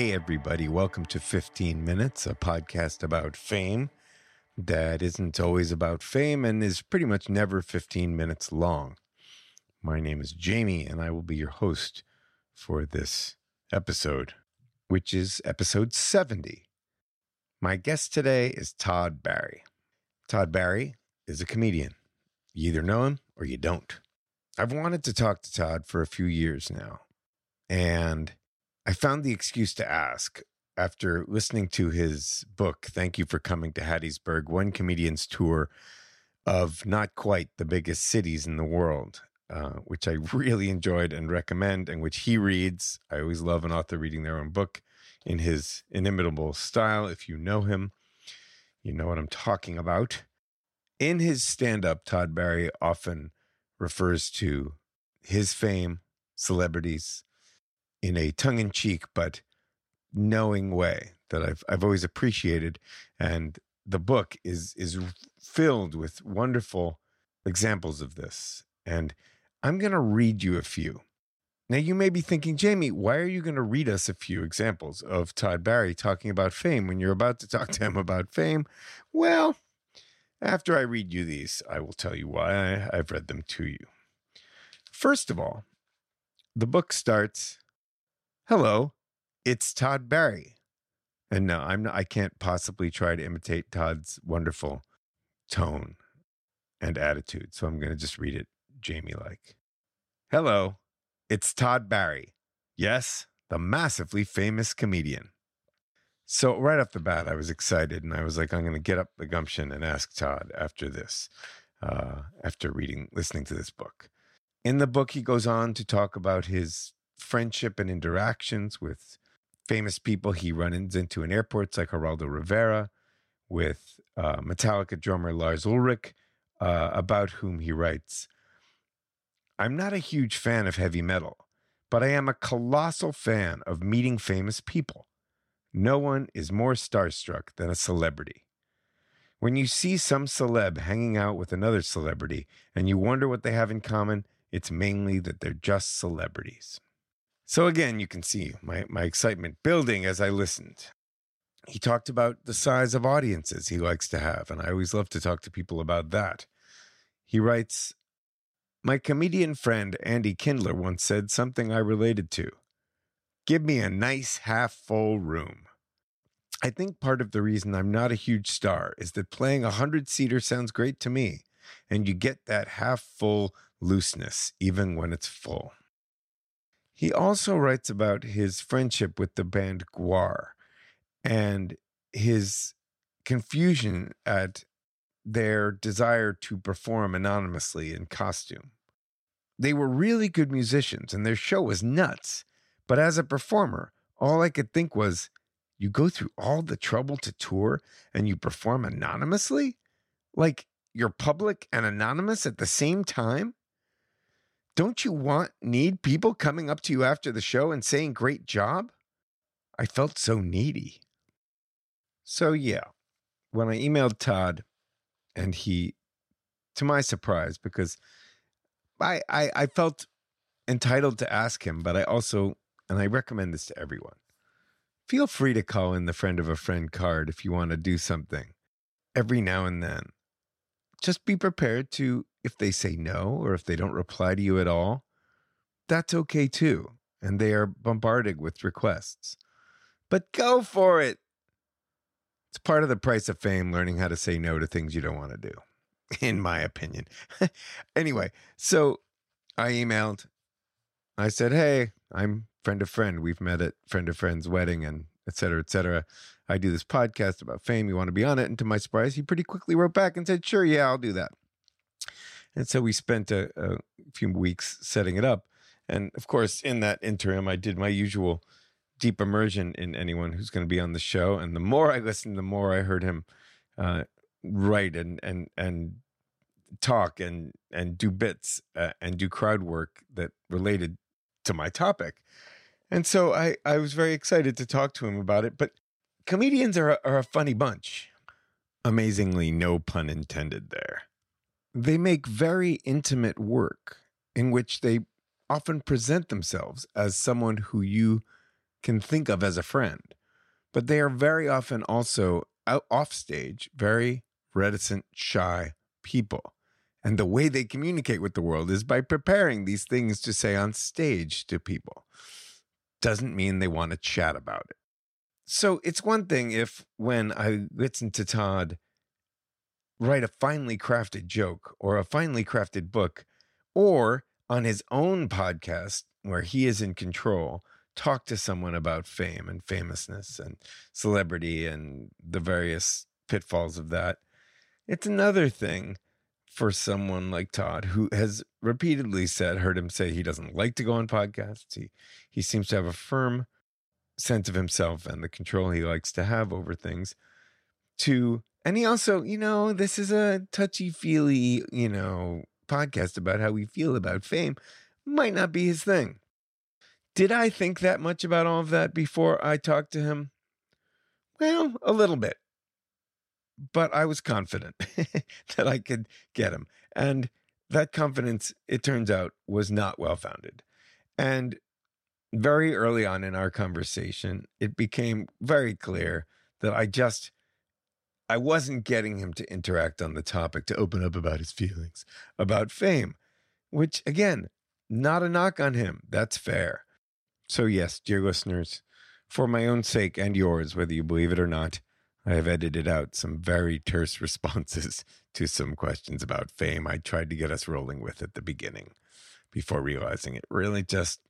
Hey, everybody, welcome to 15 Minutes, a podcast about fame that isn't always about fame and is pretty much never 15 minutes long. My name is Jamie, and I will be your host for this episode, which is episode 70. My guest today is Todd Barry. Todd Barry is a comedian. You either know him or you don't. I've wanted to talk to Todd for a few years now, and I found the excuse to ask after listening to his book, Thank You for Coming to Hattiesburg, One Comedian's Tour of Not Quite the Biggest Cities in the World, uh, which I really enjoyed and recommend, and which he reads. I always love an author reading their own book in his inimitable style. If you know him, you know what I'm talking about. In his stand up, Todd Barry often refers to his fame, celebrities, in a tongue in cheek but knowing way that I've I've always appreciated and the book is is filled with wonderful examples of this and I'm going to read you a few. Now you may be thinking, Jamie, why are you going to read us a few examples of Todd Barry talking about fame when you're about to talk to him about fame? Well, after I read you these, I will tell you why I, I've read them to you. First of all, the book starts hello, it's Todd Barry. And no, I'm not, I can't possibly try to imitate Todd's wonderful tone and attitude. So I'm going to just read it Jamie like. Hello, it's Todd Barry. Yes, the massively famous comedian. So right off the bat, I was excited and I was like, I'm going to get up the gumption and ask Todd after this, uh, after reading, listening to this book. In the book, he goes on to talk about his friendship and interactions with famous people he runs into in airports like Geraldo Rivera, with uh, Metallica drummer Lars Ulrich, uh, about whom he writes I'm not a huge fan of heavy metal, but I am a colossal fan of meeting famous people. No one is more starstruck than a celebrity. When you see some celeb hanging out with another celebrity and you wonder what they have in common, it's mainly that they're just celebrities. So again, you can see my, my excitement building as I listened. He talked about the size of audiences he likes to have, and I always love to talk to people about that. He writes, My comedian friend Andy Kindler once said something I related to. Give me a nice half full room. I think part of the reason I'm not a huge star is that playing a hundred seater sounds great to me, and you get that half full looseness even when it's full. He also writes about his friendship with the band Gwar and his confusion at their desire to perform anonymously in costume. They were really good musicians and their show was nuts. But as a performer, all I could think was, you go through all the trouble to tour and you perform anonymously? Like you're public and anonymous at the same time? Don't you want, need people coming up to you after the show and saying, great job? I felt so needy. So, yeah, when I emailed Todd, and he, to my surprise, because I, I, I felt entitled to ask him, but I also, and I recommend this to everyone, feel free to call in the friend of a friend card if you want to do something every now and then. Just be prepared to if they say no or if they don't reply to you at all, that's okay too. And they are bombarded with requests. But go for it. It's part of the price of fame learning how to say no to things you don't want to do, in my opinion. anyway, so I emailed. I said, Hey, I'm friend of friend. We've met at friend of friend's wedding and et cetera, et cetera. I do this podcast about fame. You want to be on it? And to my surprise, he pretty quickly wrote back and said, Sure, yeah, I'll do that. And so we spent a, a few weeks setting it up. And of course, in that interim, I did my usual deep immersion in anyone who's going to be on the show. And the more I listened, the more I heard him uh, write and and and talk and and do bits uh, and do crowd work that related to my topic. And so I I was very excited to talk to him about it. But comedians are are a funny bunch. Amazingly, no pun intended there. They make very intimate work in which they often present themselves as someone who you can think of as a friend. But they are very often also out off stage, very reticent, shy people. And the way they communicate with the world is by preparing these things to say on stage to people. Doesn't mean they want to chat about it. So it's one thing if when I listen to Todd write a finely crafted joke or a finely crafted book, or on his own podcast where he is in control, talk to someone about fame and famousness and celebrity and the various pitfalls of that. It's another thing for someone like Todd, who has repeatedly said, heard him say he doesn't like to go on podcasts. He he seems to have a firm sense of himself and the control he likes to have over things. To and he also, you know, this is a touchy feely, you know, podcast about how we feel about fame. Might not be his thing. Did I think that much about all of that before I talked to him? Well, a little bit. But I was confident that I could get him. And that confidence, it turns out, was not well founded. And very early on in our conversation, it became very clear that I just I wasn't getting him to interact on the topic, to open up about his feelings about fame, which again, not a knock on him. That's fair. So, yes, dear listeners, for my own sake and yours, whether you believe it or not, I have edited out some very terse responses to some questions about fame I tried to get us rolling with at the beginning before realizing it really just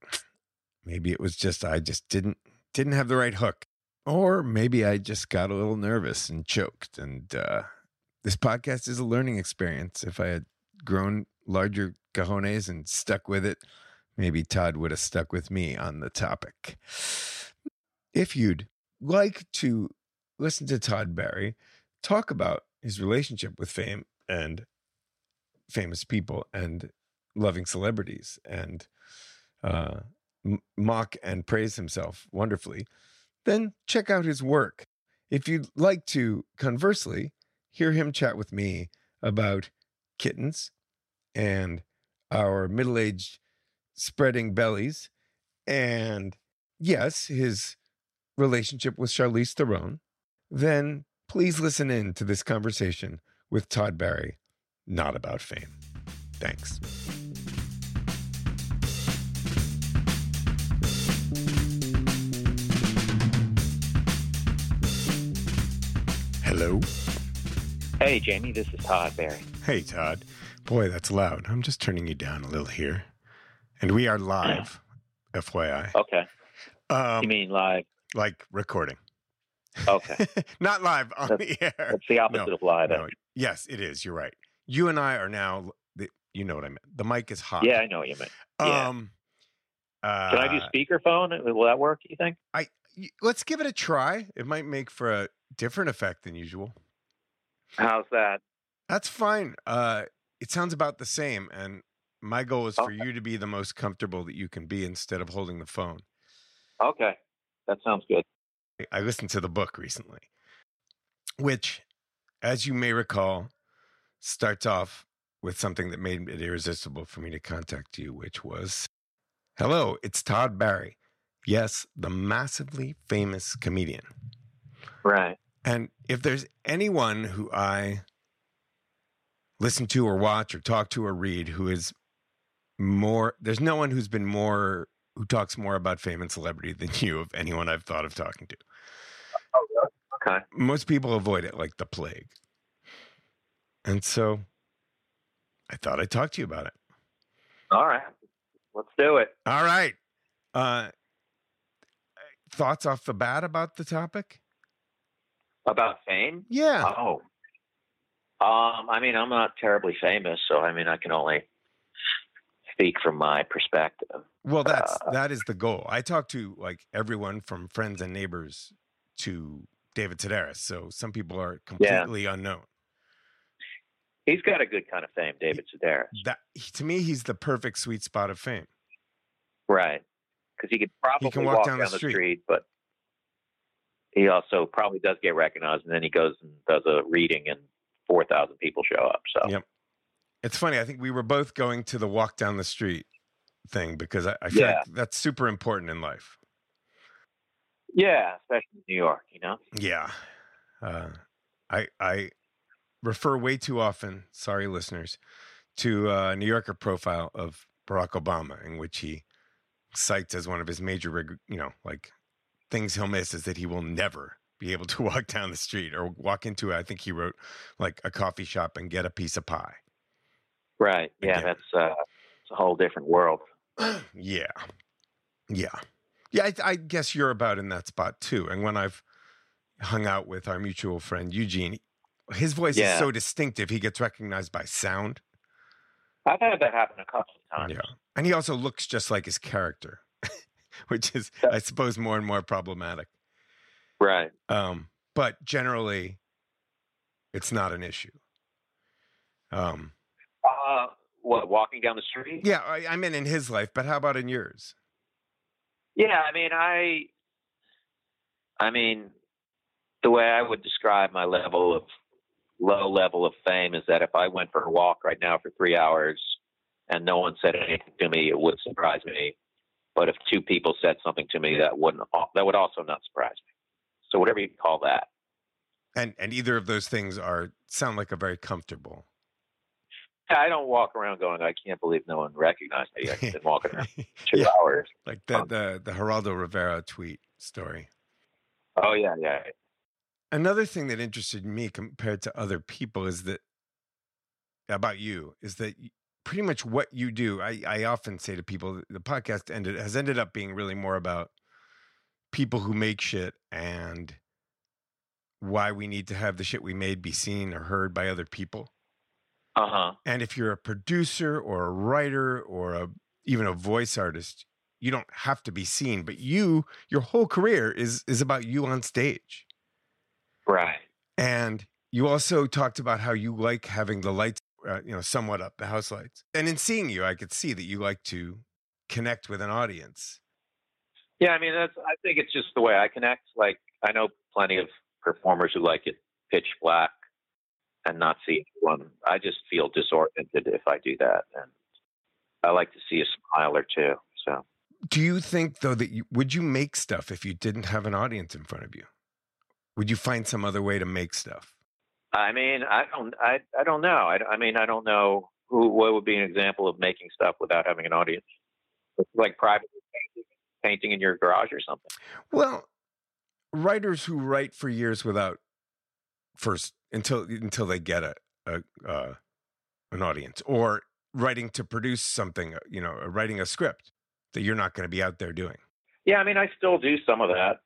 maybe it was just I just didn't didn't have the right hook or maybe I just got a little nervous and choked and uh this podcast is a learning experience if I had grown larger cojones and stuck with it maybe Todd would have stuck with me on the topic. If you'd like to listen to Todd Barry talk about his relationship with fame and famous people and loving celebrities and uh, mock and praise himself wonderfully, then check out his work. If you'd like to, conversely, hear him chat with me about kittens and our middle aged spreading bellies, and yes, his relationship with Charlize Theron, then please listen in to this conversation with Todd Barry, not about fame. Thanks. Hello. Hey, Jamie, this is Todd Barry. Hey, Todd. Boy, that's loud. I'm just turning you down a little here. And we are live, FYI. Okay. Um, You mean live? like recording. Okay. Not live on the air. That's the opposite No, of live. No, yes, it is. You're right. You and I are now, the, you know what I meant. The mic is hot. Yeah, I know what you meant. yeah. Um, uh, Can I do speakerphone? Will that work, you think? y- let's give it a try. It might make for a different effect than usual. How's that? That's fine. Uh, it sounds about the same. And my goal is for Okay. you to be the most comfortable that you can be instead of holding the phone. Okay. That sounds good. I listened to the book recently, which, as you may recall, starts off with something that made it irresistible for me to contact you, which was Hello, it's Todd Barry. Yes, the massively famous comedian. Right. And if there's anyone who I listen to or watch or talk to or read who is more, there's no one who's been more, who talks more about fame and celebrity than you of anyone I've thought of talking to. Okay. most people avoid it like the plague. And so I thought I'd talk to you about it. All right. Let's do it. All right. Uh, thoughts off the bat about the topic? About fame? Yeah. Oh. Um, I mean, I'm not terribly famous, so I mean, I can only speak from my perspective. Well, that's uh, that is the goal. I talk to like everyone from friends and neighbors to David Sedaris. So some people are completely unknown. He's got a good kind of fame, David Sedaris. That to me, he's the perfect sweet spot of fame. Right. Because he could probably walk walk, down down, the the street. street. but he also probably does get recognized, and then he goes and does a reading, and 4,000 people show up. So, Yep. It's funny. I think we were both going to the walk down the street thing because I, I feel Yeah. like that's super important in life. Yeah, especially in New York, you know. Yeah. Uh, I I refer way too often, sorry listeners, to a New Yorker profile of Barack Obama in which he cites as one of his major you know, like things he'll miss is that he will never be able to walk down the street or walk into I think he wrote like a coffee shop and get a piece of pie. Right. Yeah, Again. that's uh it's a whole different world. yeah. Yeah. Yeah, I, I guess you're about in that spot too. And when I've hung out with our mutual friend Eugene, his voice is so distinctive, he gets recognized by sound. I've had that happen a couple of times. Yeah. And he also looks just like his character, which is, I suppose, more and more problematic. Right. Um, but generally, it's not an issue. Um, Uh what, walking down the street? yeah, I, I mean in his life, but how about in yours? Yeah, I mean, I, I mean, the way I would describe my level of low level of fame is that if I went for a walk right now for three hours and no one said anything to me, it would surprise me. But if two people said something to me, that wouldn't that would also not surprise me. So whatever you call that. And and either of those things are sound like a very comfortable. I don't walk around going, I can't believe no one recognized me. I've been walking around two yeah, hours. like the um, the the Geraldo Rivera tweet story. Oh yeah, yeah. Another thing that interested me compared to other people is that about you is that pretty much what you do. I, I often say to people the podcast ended has ended up being really more about people who make shit and why we need to have the shit we made be seen or heard by other people. Uh huh. And if you're a producer or a writer or a even a voice artist, you don't have to be seen, but you your whole career is is about you on stage. Right. And you also talked about how you like having the lights, uh, you know, somewhat up, the house lights. And in seeing you, I could see that you like to connect with an audience. Yeah, I mean that's. I think it's just the way I connect. Like I know plenty of performers who like it pitch black and not see anyone. I just feel disoriented if I do that, and I like to see a smile or two. So Do you think though that you would you make stuff if you didn't have an audience in front of you? Would you find some other way to make stuff? I mean, I don't. I I don't know. I, I mean, I don't know who. What would be an example of making stuff without having an audience? It's like private painting, painting in your garage or something. Well, writers who write for years without first until until they get a, a uh, an audience, or writing to produce something, uh, you know, writing a script that you're not going to be out there doing. Yeah, I mean, I still do some of that.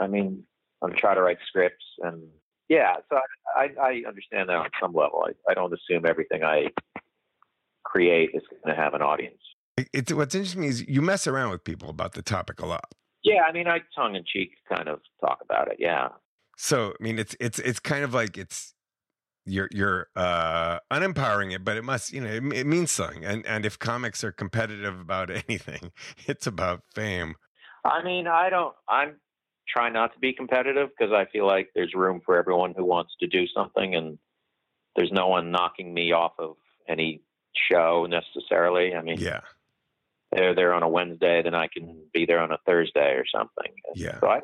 I mean, I'm trying to write scripts, and yeah, so I, I, understand that on some level. I, I don't assume everything I create is going to have an audience. It's what's interesting is you mess around with people about the topic a lot. Yeah, I mean, I tongue in cheek kind of talk about it. Yeah, So I mean, it's it's it's kind of like it's you're you're uh, unempowering it, but it must you know it, it means something. And and if comics are competitive about anything, it's about fame. I mean, I don't. I'm trying not to be competitive because I feel like there's room for everyone who wants to do something, and there's no one knocking me off of any show necessarily. I mean, Yeah, they're there on a Wednesday, then I can be there on a Thursday or something. yeah. So I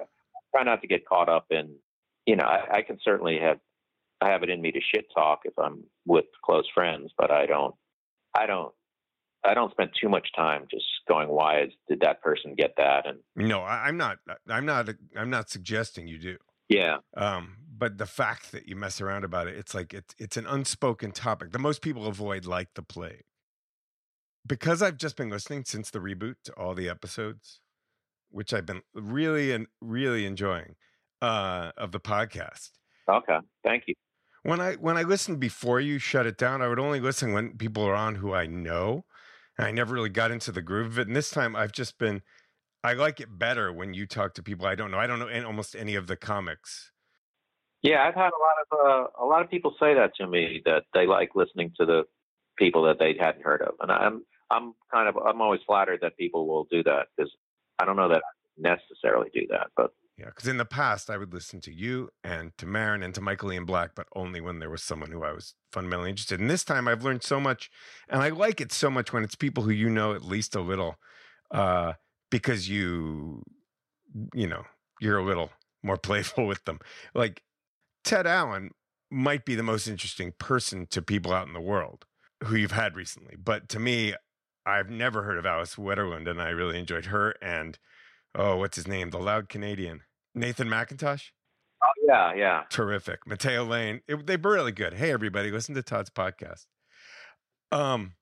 try not to get caught up in, you know, I, I can certainly have, I have it in me to shit talk if I'm with close friends, but I don't, I don't, I don't spend too much time just going, why is, did that person get that? And No, I, I'm not. I'm not. I'm not suggesting you do. yeah, Um, but the fact that you mess around about it, it's like it's it's an unspoken topic that most people avoid like the plague. Because I've just been listening since the reboot to all the episodes, which I've been really and really enjoying uh, of the podcast. okay, thank you. When I when I listened before you shut it down, I would only listen when people are on who I know, I never really got into the groove of it. And this time, I've just been. I like it better when you talk to people I don't know. I don't know any, almost any of the comics. Yeah, I've had a lot of, uh, a lot of people say that to me that they like listening to the people that they hadn't heard of. And I'm, I'm kind of, I'm always flattered that people will do that because I don't know that I necessarily do that, but Yeah, because in the past I would listen to you and to Marin and to Michael Ian Black, but only when there was someone who I was fundamentally interested. And this time I've learned so much, and I like it so much when it's people who you know at least a little, uh, because you you know, you're a little more playful with them. Like Ted Allen might be the most interesting person to people out in the world who you've had recently. But to me, I've never heard of Alice Wetterlund, and I really enjoyed her. And oh, what's his name? The loud Canadian, Nathan McIntosh. Oh yeah, yeah. Terrific. Matteo Lane. It, they were really good. Hey, everybody, listen to Todd's podcast. Um,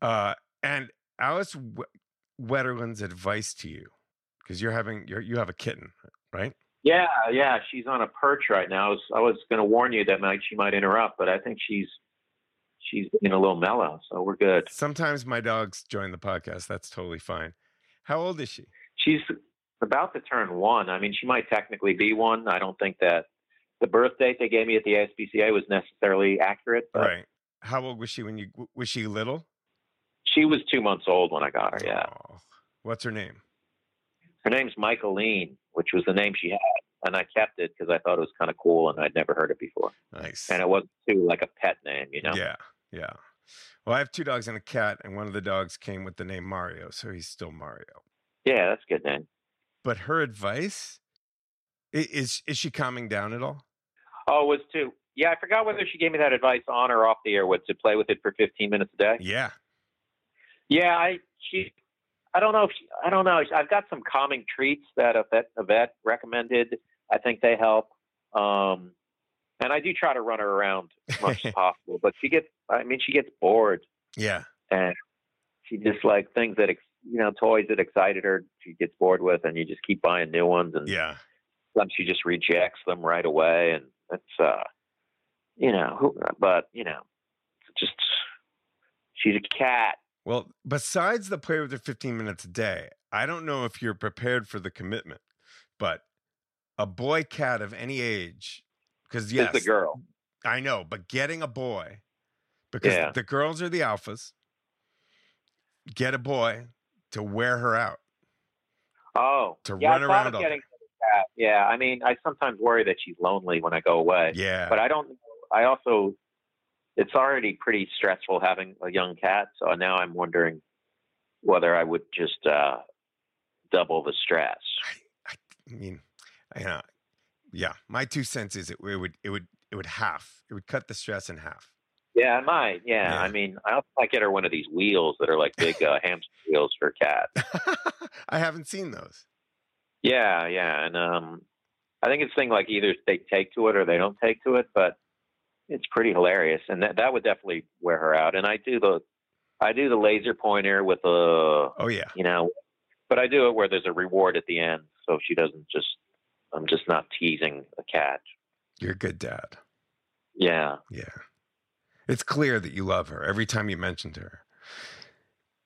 uh, and Alice Wetterlund's advice to you, because you're having you're, you have a kitten, right? Yeah, yeah. She's on a perch right now. I was, I was going to warn you that might she might interrupt, but I think she's she's being a little mellow, so we're good. Sometimes my dogs join the podcast. That's totally fine. How old is she? She's about to turn one. I mean, she might technically be one. I don't think that the birth date they gave me at the ASPCA was necessarily accurate. right. How old was she when you was she little? She was two months old when I got her. Yeah. Oh, what's her name? Her name's Michaeline, which was the name she had, and I kept it because I thought it was kind of cool, and I'd never heard it before. Nice. And it wasn't too like a pet name, you know. Yeah. Yeah. Well, I have two dogs and a cat, and one of the dogs came with the name Mario, so he's still Mario. Yeah, that's a good name. But her advice is is she calming down at all? Oh, it was to yeah. I forgot whether she gave me that advice on or off the air. What to play with it for 15 minutes a day? Yeah. Yeah, I she I don't know if she, I don't know. I've got some calming treats that a vet, a vet recommended. I think they help. Um, and I do try to run her around as much as possible. But she gets, I mean, she gets bored. Yeah. And she just like things that, you know, toys that excited her, she gets bored with, and you just keep buying new ones. And yeah. Some she just rejects them right away. And it's, uh, you know, who, but, you know, just, she's a cat. Well, besides the play with her 15 minutes a day, I don't know if you're prepared for the commitment, but a boy cat of any age because yes, it's the girl. I know, but getting a boy because yeah. the girls are the alphas. Get a boy to wear her out. Oh, to yeah, run around. Getting. Yeah, I mean, I sometimes worry that she's lonely when I go away. Yeah, but I don't. I also, it's already pretty stressful having a young cat. So now I'm wondering whether I would just uh, double the stress. I, I mean, you know, yeah, my two cents is it, it would it would it would half. It would cut the stress in half. Yeah, I might. Yeah. yeah. I mean, I might get her one of these wheels that are like big uh, hamster wheels for a cat. I haven't seen those. Yeah, yeah, and um, I think it's thing like either they take to it or they don't take to it, but it's pretty hilarious, and that that would definitely wear her out. And I do the I do the laser pointer with a oh yeah, you know, but I do it where there's a reward at the end, so she doesn't just I'm just not teasing a cat. You're a good dad. Yeah. Yeah. It's clear that you love her every time you mentioned her.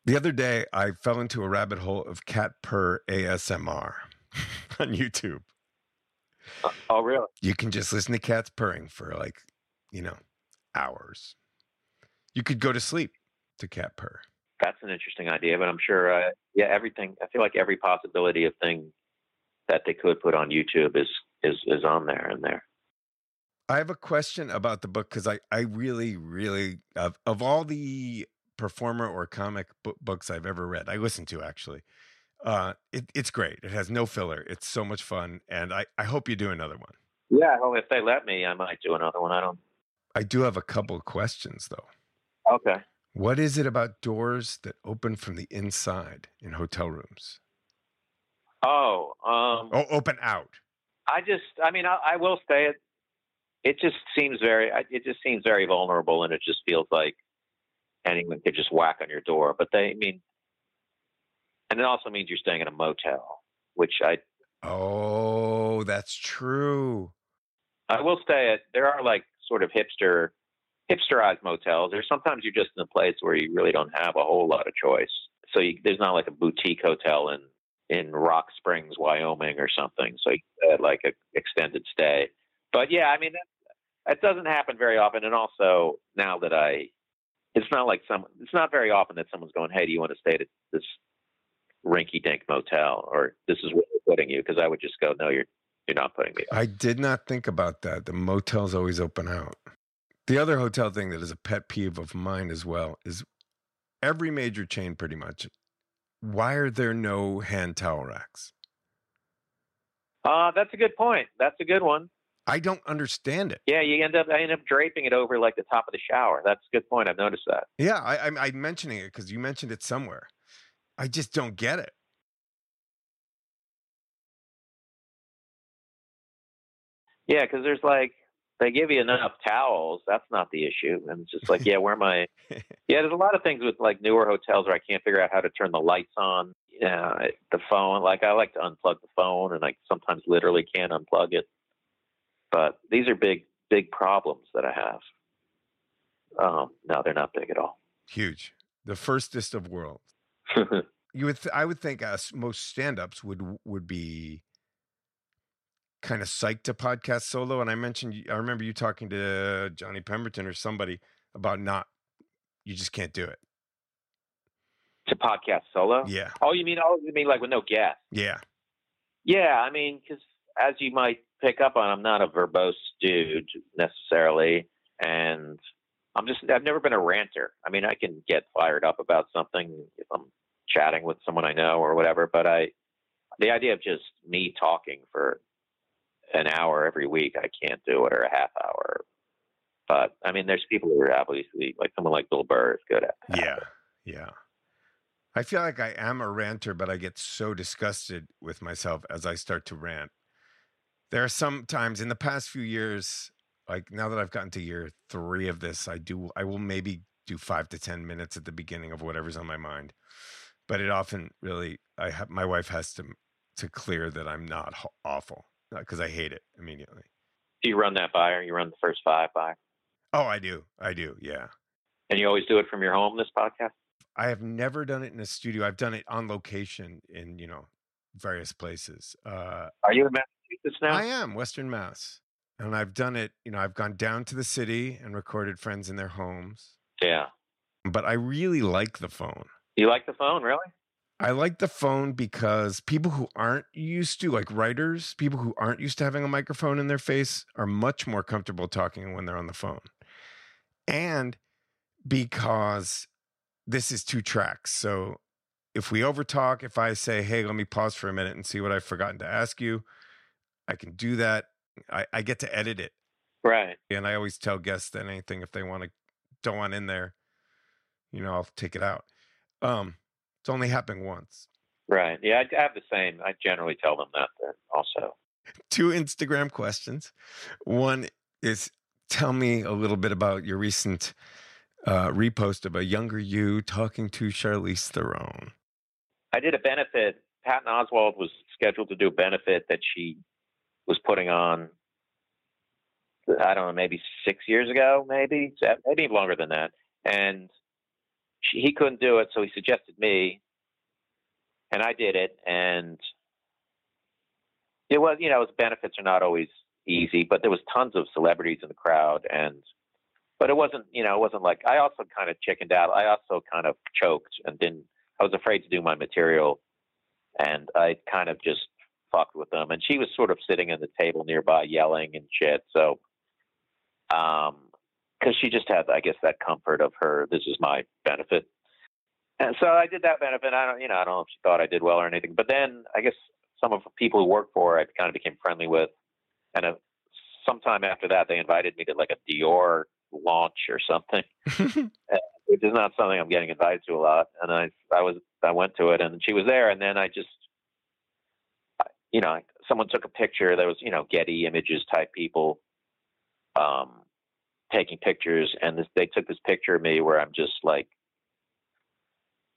The other day, I fell into a rabbit hole of cat purr ASMR on YouTube. Uh, oh, really? You can just listen to cats purring for like, you know, hours. You could go to sleep to cat purr. That's an interesting idea, but I'm sure, uh, yeah, everything. I feel like every possibility of thing that they could put on YouTube is is is on there and there. I have a question about the book because I I really really of of all the performer or comic book books I've ever read, I listened to actually. Uh, it, it's great. It has no filler. It's so much fun, and I I hope you do another one. Yeah, well, if they let me, I might do another one. I don't. I do have a couple of questions though. Okay. What is it about doors that open from the inside in hotel rooms? Oh, um, oh, open out. I just, I mean, I, I will say it. It just seems very, it just seems very vulnerable, and it just feels like anyone could just whack on your door. But they, I mean, and it also means you're staying in a motel, which I. Oh, that's true. I will stay at. There are like sort of hipster, hipsterized motels. Or sometimes you're just in a place where you really don't have a whole lot of choice. So you, there's not like a boutique hotel in in Rock Springs, Wyoming, or something. So uh, like a extended stay. But yeah, I mean that, doesn't happen very often. And also now that I, it's not like some. It's not very often that someone's going, "Hey, do you want to stay at this rinky-dink motel?" Or "This is where we're putting you," because I would just go, "No, you're you're not putting me." Up. I did not think about that. The motels always open out. The other hotel thing that is a pet peeve of mine as well is every major chain pretty much why are there no hand towel racks? Uh, that's a good point. That's a good one. I don't understand it. Yeah, you end up I end up draping it over like the top of the shower. That's a good point. I've noticed that. Yeah, I, I'm, I'm mentioning it because you mentioned it somewhere. I just don't get it. Yeah, because there's like they give you enough towels. That's not the issue. And it's just like, yeah, where am I? Yeah, there's a lot of things with like newer hotels where I can't figure out how to turn the lights on. Yeah, the phone. Like I like to unplug the phone, and I sometimes literally can't unplug it. But these are big, big problems that I have. Um, no, they're not big at all. Huge. The firstest of worlds. you would, th- I would think, us most stand-ups would would be kind of psyched to podcast solo. And I mentioned, I remember you talking to Johnny Pemberton or somebody about not, you just can't do it. to podcast solo. Yeah, Oh, you mean oh, you mean like with no guest? yeah, Yeah, I mean, because as you might pick up on, I'm not a verbose dude necessarily, and I'm just I've never been a ranter. I mean, I can get fired up about something if I'm chatting with someone I know or whatever, but I the idea of just me talking for an hour every week, I can't do it or a half hour. But I mean, there's people who are obviously like someone like Bill Burr is good at. yeah, yeah. I feel like I am a ranter, but I get so disgusted with myself as I start to rant. There are some times in the past few years, like now that I've gotten to year three of this, I do I will maybe do five to ten minutes at the beginning of whatever's on my mind, but it often really I have my wife has to to clear that I'm not awful because I hate it immediately. Do you run that by her? You run the first five by. Oh, I do, I do, yeah. and you always do it from your home. This podcast. I have never done it in a studio. I've done it on location in you know various places. Uh, Are you in Massachusetts now? I am Western Mass, and I've done it. You know, I've gone down to the city and recorded friends in their homes. yeah. But I really like the phone. You like the phone, really? I like the phone because people who aren't used to, like writers, people who aren't used to having a microphone in their face, are much more comfortable talking when they're on the phone. And because this is two tracks. So if we overtalk, if I say, hey, let me pause for a minute and see what I've forgotten to ask you, I can do that. I, I get to edit it. Right. And I always tell guests that anything, if they want to, don't want in there, you know, I'll take it out. Um, it's only happened once. Right. Yeah, I have the same. I generally tell them that then also. Two Instagram questions. One is tell me a little bit about your recent uh, repost of a younger you talking to Charlize Theron. I did a benefit. Patton Oswalt was scheduled to do a benefit that she was putting on. I don't know, maybe six years ago, maybe maybe longer than that. And she, he couldn't do it, so he suggested me, and I did it. And it was, you know, his benefits are not always easy, but there was tons of celebrities in the crowd, and but it wasn't, you know, it wasn't like I also kind of chickened out. I also kind of choked and didn't. I was afraid to do my material, and I kind of just fucked with them. And she was sort of sitting at the table nearby, yelling and shit. So, um, because she just had, I guess, that comfort of her. This is my benefit, and so I did that benefit. I don't, you know, I don't know if she thought I did well or anything. But then I guess some of the people who work for her, I kind of became friendly with, and uh sometime after that, they invited me to like a Dior launch or something which is not something I'm getting invited to a lot. And I, I was, I went to it, and she was there, and then I just, you know, someone took a picture. There was, you know, Getty Images type people, um, taking pictures, and this, they took this picture of me where I'm just like,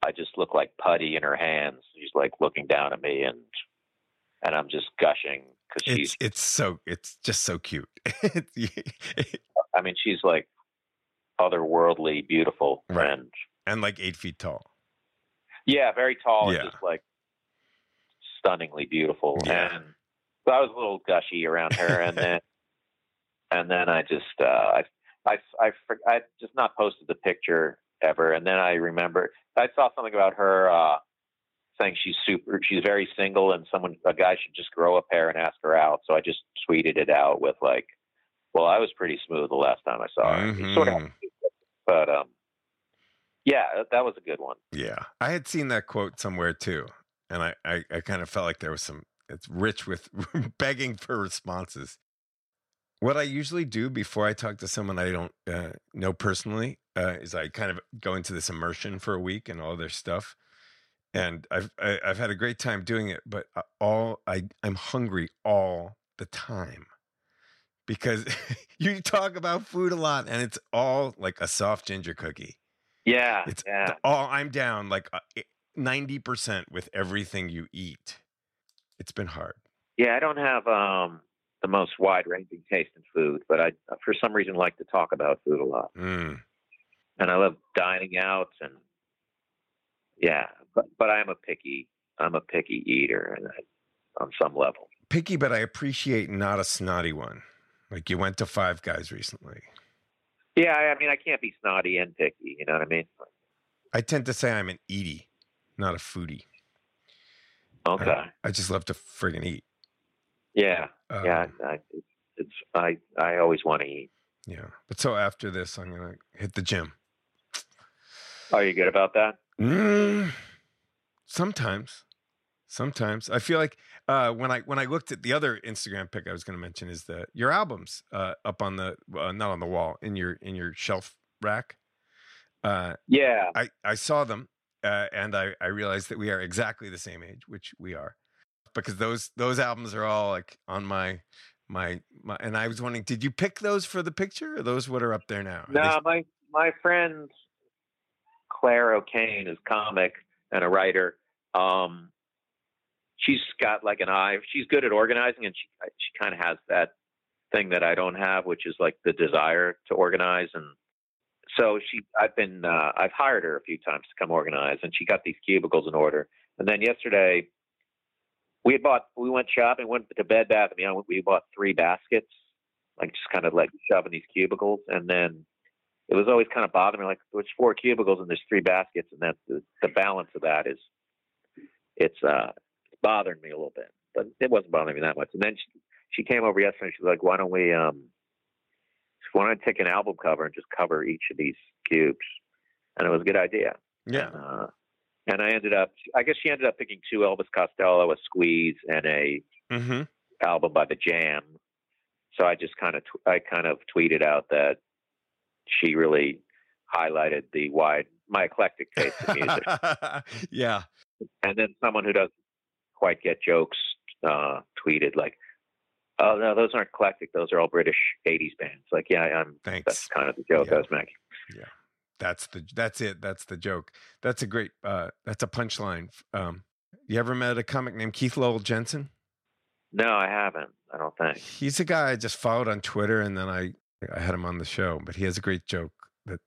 I just look like putty in her hands. She's like looking down at me, and and I'm just gushing because she's, it's it's so it's just so cute. I mean, she's like otherworldly beautiful, Right. and and like eight feet tall. Yeah, very tall Yeah. and just like stunningly beautiful. Yeah. And so I was a little gushy around her, and then and then I just uh, I I I I just not posted the picture ever, and then I remember I saw something about her uh, saying she's super, she's very single, and someone a guy should just grow a pair and ask her out. So I just tweeted it out with like, well, I was pretty smooth the last time I saw her, It sort of, Mhm. but um, yeah, that was a good one. Yeah, I had seen that quote somewhere too, and I I, I kind of felt like there was some it's rich with begging for responses. What I usually do before I talk to someone I don't uh, know personally uh, is I kind of go into this immersion for a week and all their stuff, and I've I, have i have had a great time doing it. But uh, all I I'm hungry all the time because you talk about food a lot, and it's all like a soft ginger cookie. Yeah, it's yeah. all I'm down like uh, ninety percent with everything you eat. It's been hard. Yeah, I don't have um the most wide ranging taste in food, but I, for some reason, like to talk about food a lot. Mm. And I love dining out, and yeah, but but I am a picky, I'm a picky eater, and I, on some level, picky, but I appreciate not a snotty one. Like you went to Five Guys recently. Yeah, I, I mean, I can't be snotty and picky. You know what I mean? I tend to say I'm an eaty, not a foodie. Okay. I, I just love to friggin' eat. Yeah, um, yeah. I, it's I I always want to eat. Yeah, but so after this, I'm gonna hit the gym. Are you good about that? Mm, sometimes, sometimes I feel like uh, when I when I looked at the other Instagram pic I was going to mention is the your albums uh, up on the uh, not on the wall in your in your shelf rack. Uh, yeah, I I saw them uh, and I I realized that we are exactly the same age, which we are because those those albums are all like on my my my and I was wondering, did you pick those for the picture or those what are up there now? No, they... my my friend Claire O'Kane is comic and a writer. Um, she's got like an eye. She's good at organizing, and she she kind of has that thing that I don't have, which is like the desire to organize. And so she, I've been, uh, I've hired her a few times to come organize, and she got these cubicles in order. And then yesterday, we had bought we went shopping, went to Bed Bath and Beyond. We bought three baskets, like just kind of like shoving these cubicles, and then it was always kind of bothering me. Like there's four cubicles and there's three baskets, and that's the, the balance of that is it's uh bothering me a little bit, but it wasn't bothering me that much. And then she, she came over yesterday. and She's like, "Why don't we um, why don't I take an album cover and just cover each of these cubes?" And it was a good idea. Yeah. And, uh, and I ended up, I guess she ended up picking two Elvis Costello, a Squeeze, and a mm-hmm. album by the Jam. So I just kind of, I kind of tweeted out that she really highlighted the wide, my eclectic taste in music. yeah. And then someone who doesn't quite get jokes uh, tweeted like, "Oh no, those aren't eclectic. Those are all British '80s bands." Like, yeah, I'm. Thanks. That's kind of the joke yeah. I was making. Yeah. That's the that's it. That's the joke. That's a great uh that's a punchline. Um you ever met a comic named Keith Lowell Jensen? No, I haven't. I don't think. He's a guy I just followed on Twitter and then I I had him on the show, but he has a great joke that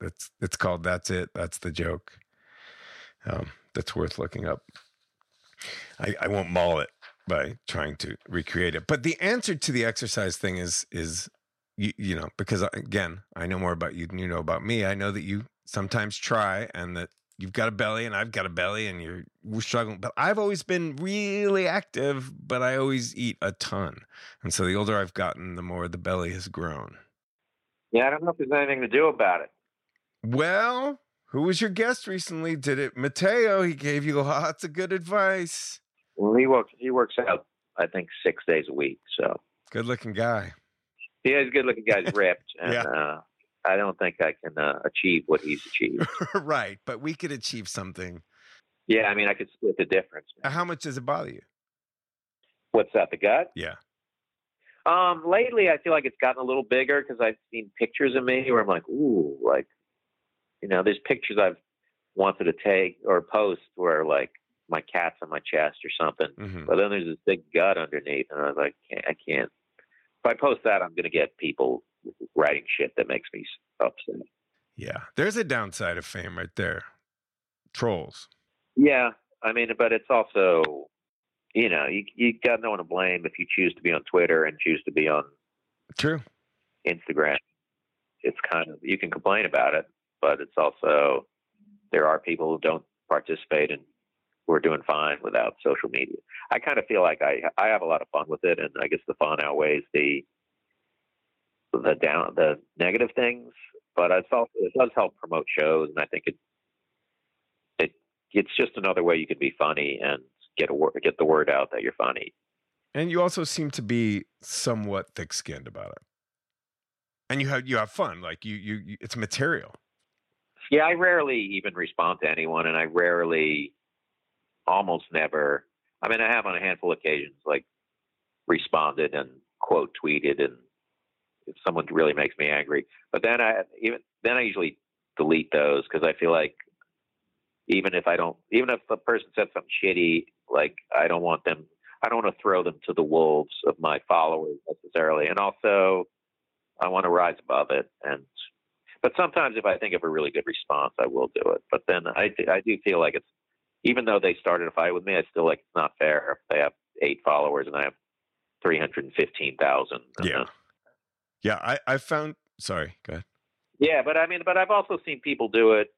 that's it's called That's It. That's the joke. Um that's worth looking up. I, I won't maul it by trying to recreate it. But the answer to the exercise thing is is you, you know, because uh, again, I know more about you than you know about me. I know that you sometimes try and that you've got a belly and I've got a belly and you're we're struggling. But I've always been really active, but I always eat a ton. And so the older I've gotten, the more the belly has grown. Yeah, I don't know if there's anything to do about it. Well, who was your guest recently? Did it Matteo? He gave you lots of good advice. Well, he works he works out I think six days a week. So good looking guy. Yeah, he's a good looking guy. He's ripped. And, yeah. Uh, I don't think I can uh, achieve what he's achieved. right, but we could achieve something. Yeah, I mean, I could split the difference. How much does it bother you? What's that? The gut? Yeah. Um, lately, I feel like it's gotten a little bigger because I've seen pictures of me where I'm like, ooh, like, you know, there's pictures I've wanted to take or post where like my cat's on my chest or something, mm-hmm. but then there's this big gut underneath, and I was like, I can't if I post that, I'm going to get people writing shit that makes me upset. Yeah, there's a downside of fame right there. Trolls. Yeah, I mean, but it's also, you know, you you got no one to blame if you choose to be on Twitter and choose to be on True Instagram. It's kind of you can complain about it, but it's also there are people who don't participate and who are doing fine without social media. I kind of feel like I I have a lot of fun with it, and I guess the fun outweighs the the down the negative things. But it's also it does help promote shows, and I think it it it's just another way you can be funny and get a word, get the word out that you're funny. And you also seem to be somewhat thick-skinned about it. And you have you have fun. Like you you, you it's material. Yeah, I rarely even respond to anyone, and I rarely, almost never. I mean, I have on a handful of occasions like responded and quote tweeted, and if someone really makes me angry, but then I even then I usually delete those because I feel like even if I don't, even if the person said something shitty, like I don't want them, I don't want to throw them to the wolves of my followers necessarily, and also I want to rise above it and but sometimes if I think of a really good response, I will do it. But then I, I do feel like it's, even though they started a fight with me, I still like it's not fair they have eight followers and I have 315,000. Yeah. Uh-huh. Yeah. I, I found, sorry, go ahead. Yeah. But I mean, but I've also seen people do it.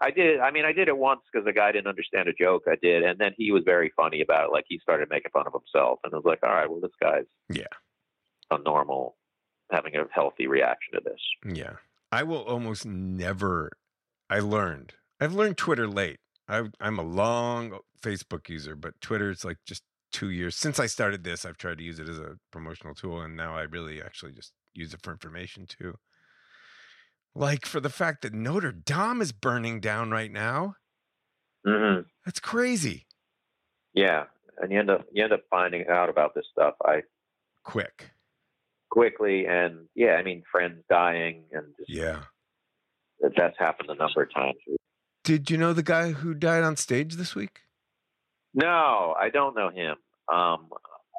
I did. I mean, I did it once because the guy didn't understand a joke I did, and then he was very funny about it. Like he started making fun of himself, and I was like, "All right, well, this guy's yeah a normal, having a healthy reaction to this." Yeah, I will almost never. I learned. I've learned Twitter late. I, I'm a long Facebook user, but Twitter is like just two years since I started this. I've tried to use it as a promotional tool, and now I really actually just use it for information too. Like for the fact that Notre Dame is burning down right now. Mm-hmm. That's crazy. Yeah, and you end up you end up finding out about this stuff. I quick, quickly, and yeah, I mean friends dying, and just, yeah, that's happened a number of times. Did you know the guy who died on stage this week? No, I don't know him. Um,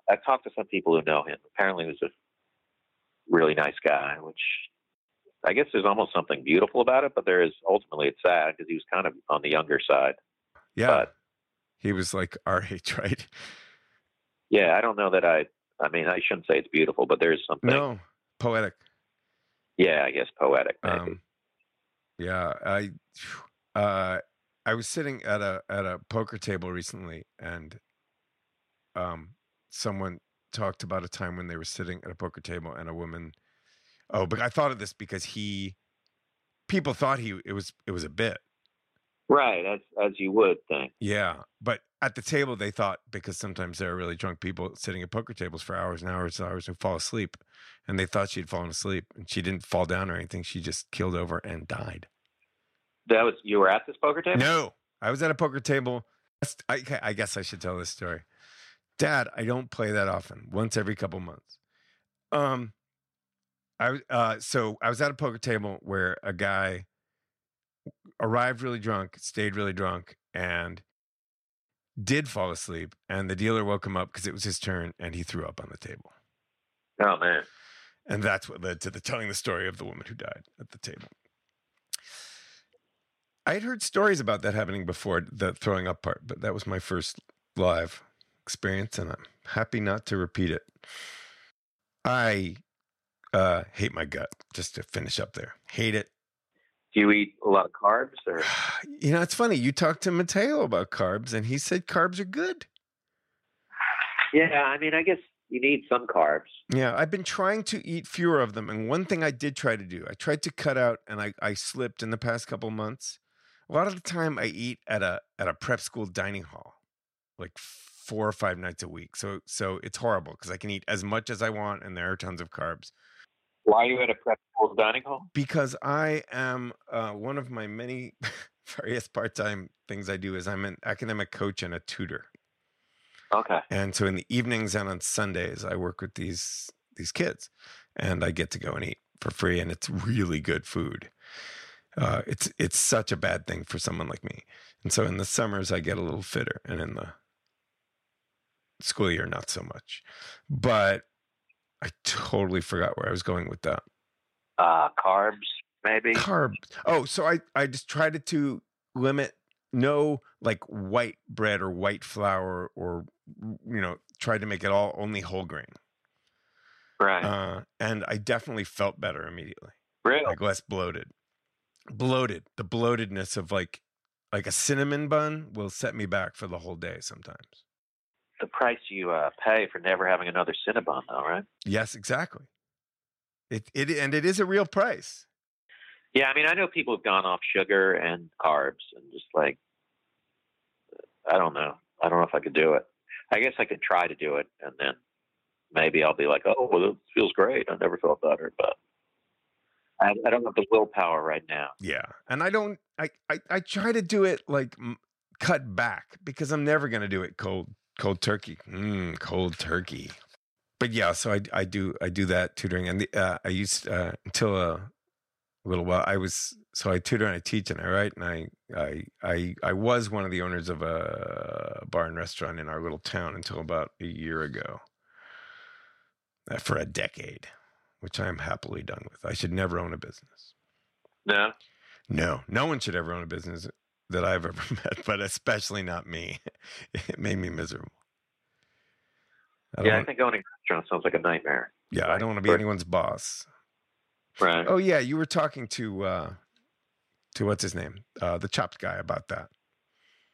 I talked to some people who know him. Apparently, he was a really nice guy, which I guess there's almost something beautiful about it, but there is ultimately it's sad because he was kind of on the younger side. Yeah, but, he was like our age, right? Yeah, I don't know that I. I mean, I shouldn't say it's beautiful, but there's something. No, poetic. Yeah, I guess poetic. Maybe. Um, yeah, I. Uh, I was sitting at a at a poker table recently, and um, someone talked about a time when they were sitting at a poker table and a woman. Oh, but I thought of this because he, people thought he it was it was a bit. Right, as as you would think. Yeah, but at the table they thought because sometimes there are really drunk people sitting at poker tables for hours and hours and hours who fall asleep, and they thought she'd fallen asleep and she didn't fall down or anything. She just keeled over and died. That was you were at this poker table. No, I was at a poker table. I, I guess I should tell this story. Dad, I don't play that often. Once every couple months. Um, I uh, so I was at a poker table where a guy arrived really drunk, stayed really drunk, and did fall asleep. And the dealer woke him up because it was his turn, and he threw up on the table. Oh man! And that's what led to the telling the story of the woman who died at the table. I had heard stories about that happening before, the throwing up part, but that was my first live experience, and I'm happy not to repeat it. I uh, hate my gut, just to finish up there. Hate it. Do you eat a lot of carbs or You know, it's funny. You talked to Matteo about carbs, and he said carbs are good. Yeah, I mean, I guess you need some carbs. Yeah, I've been trying to eat fewer of them. And one thing I did try to do, I tried to cut out and I, I slipped in the past couple months. A lot of the time I eat at a at a prep school dining hall, like four or five nights a week. So so it's horrible because I can eat as much as I want and there are tons of carbs. Why are you at a prep school dining hall? Because I am uh, one of my many various part time things I do is I'm an academic coach and a tutor. Okay. And so in the evenings and on Sundays, I work with these these kids, and I get to go and eat for free, and it's really good food. Uh, it's it's such a bad thing for someone like me, and so in the summers I get a little fitter, and in the school year not so much. But I totally forgot where I was going with that. Uh, carbs, maybe. Carbs. Oh, so I I just tried to limit no like white bread or white flour or you know tried to make it all only whole grain right uh, and i definitely felt better immediately really like less bloated bloated the bloatedness of like like a cinnamon bun will set me back for the whole day sometimes the price you uh, pay for never having another cinnabon though right yes exactly it, it and it is a real price yeah, I mean, I know people have gone off sugar and carbs and just like, I don't know. I don't know if I could do it. I guess I could try to do it, and then maybe I'll be like, oh, well, it feels great. I never felt better, but I, I don't have the willpower right now. Yeah, and I don't. I I, I try to do it like m- cut back because I'm never going to do it cold cold turkey. Mm, cold turkey. But yeah, so I I do I do that tutoring, and the, uh, I used uh, until a little while I was so I tutor and I teach and I write and I I I I was one of the owners of a bar and restaurant in our little town until about a year ago. Uh, for a decade, which I am happily done with. I should never own a business. No, No, no one should ever own a business that I've ever met, but especially not me. It made me miserable. I yeah, I think owning a restaurant sounds like a nightmare. yeah, I don't want to be Right. anyone's boss. Right. Oh yeah, you were talking to uh to what's his name? Uh the chopped guy about that.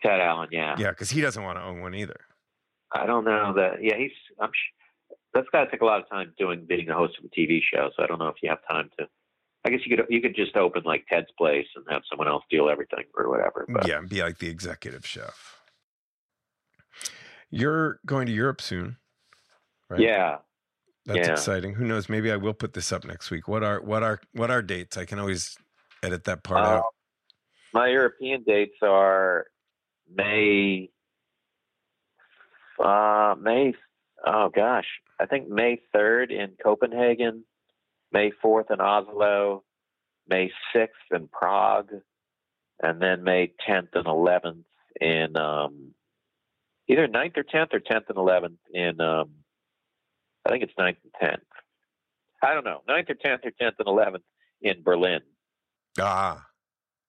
Ted Allen, yeah. Yeah, because he doesn't want to own one either. I don't know that. Yeah, he's. I'm. Sh- that's got to take a lot of time doing being the host of a TV show. So I don't know if you have time to. I guess you could you could just open like Ted's place and have someone else deal everything or whatever. But Yeah, and be like the executive chef. You're going to Europe soon, right? yeah, That's Yeah. exciting. Who knows? Maybe I will put this up next week. What are what are what are dates? I can always edit that part Uh, out. my European dates are May. Uh, May. Oh gosh, I think May third in Copenhagen, May fourth in Oslo, May sixth in Prague, and then May tenth and eleventh in um, either 9th or tenth or tenth and eleventh in um, I think it's 9th and tenth. I don't know, 9th or tenth or tenth and eleventh in Berlin. Ah,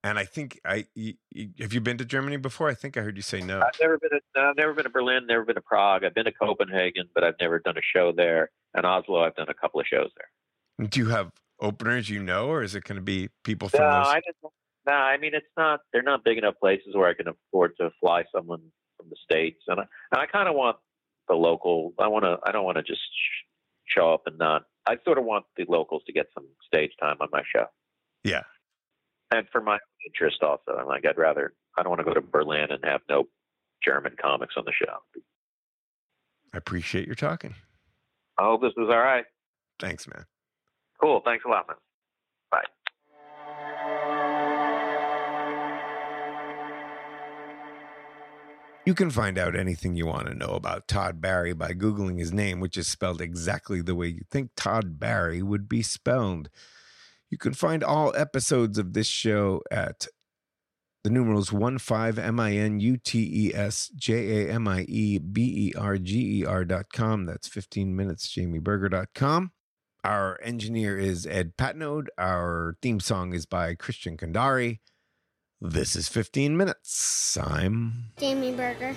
and I think I y- y- have you been to Germany before? I think I heard you say no. I've never been. To, I've never been to Berlin. Never been to Prague. I've been to Copenhagen, but I've never done a show there. And Oslo, I've done a couple of shows there. Do you have openers you know, or is it going to be people from No, those? I didn't. No, I mean it's not. They're not big enough places where I can afford to fly someone from the states, and I, and I kind of want the local. I want to. I don't want to just sh- show up and not. I sort of want the locals to get some stage time on my show, yeah, and for my interest also. I'm like, I'd rather. I don't want to go to Berlin and have no German comics on the show. I appreciate your talking. I hope this was all right. Thanks, man. Cool. Thanks a lot, man. Bye. You can find out anything you want to know about Todd Barry by Googling his name, which is spelled exactly the way you think Todd Barry would be spelled. You can find all episodes of this show at the numerals 15-M-I-N-U-T-E-S-J-A-M-I-E-B-E-R-G-E-R dot com. That's 15 minutes, jamieberger.com. Our engineer is Ed Patnode. Our theme song is by Christian Kandari. This is 15 minutes. I'm Jamie Berger.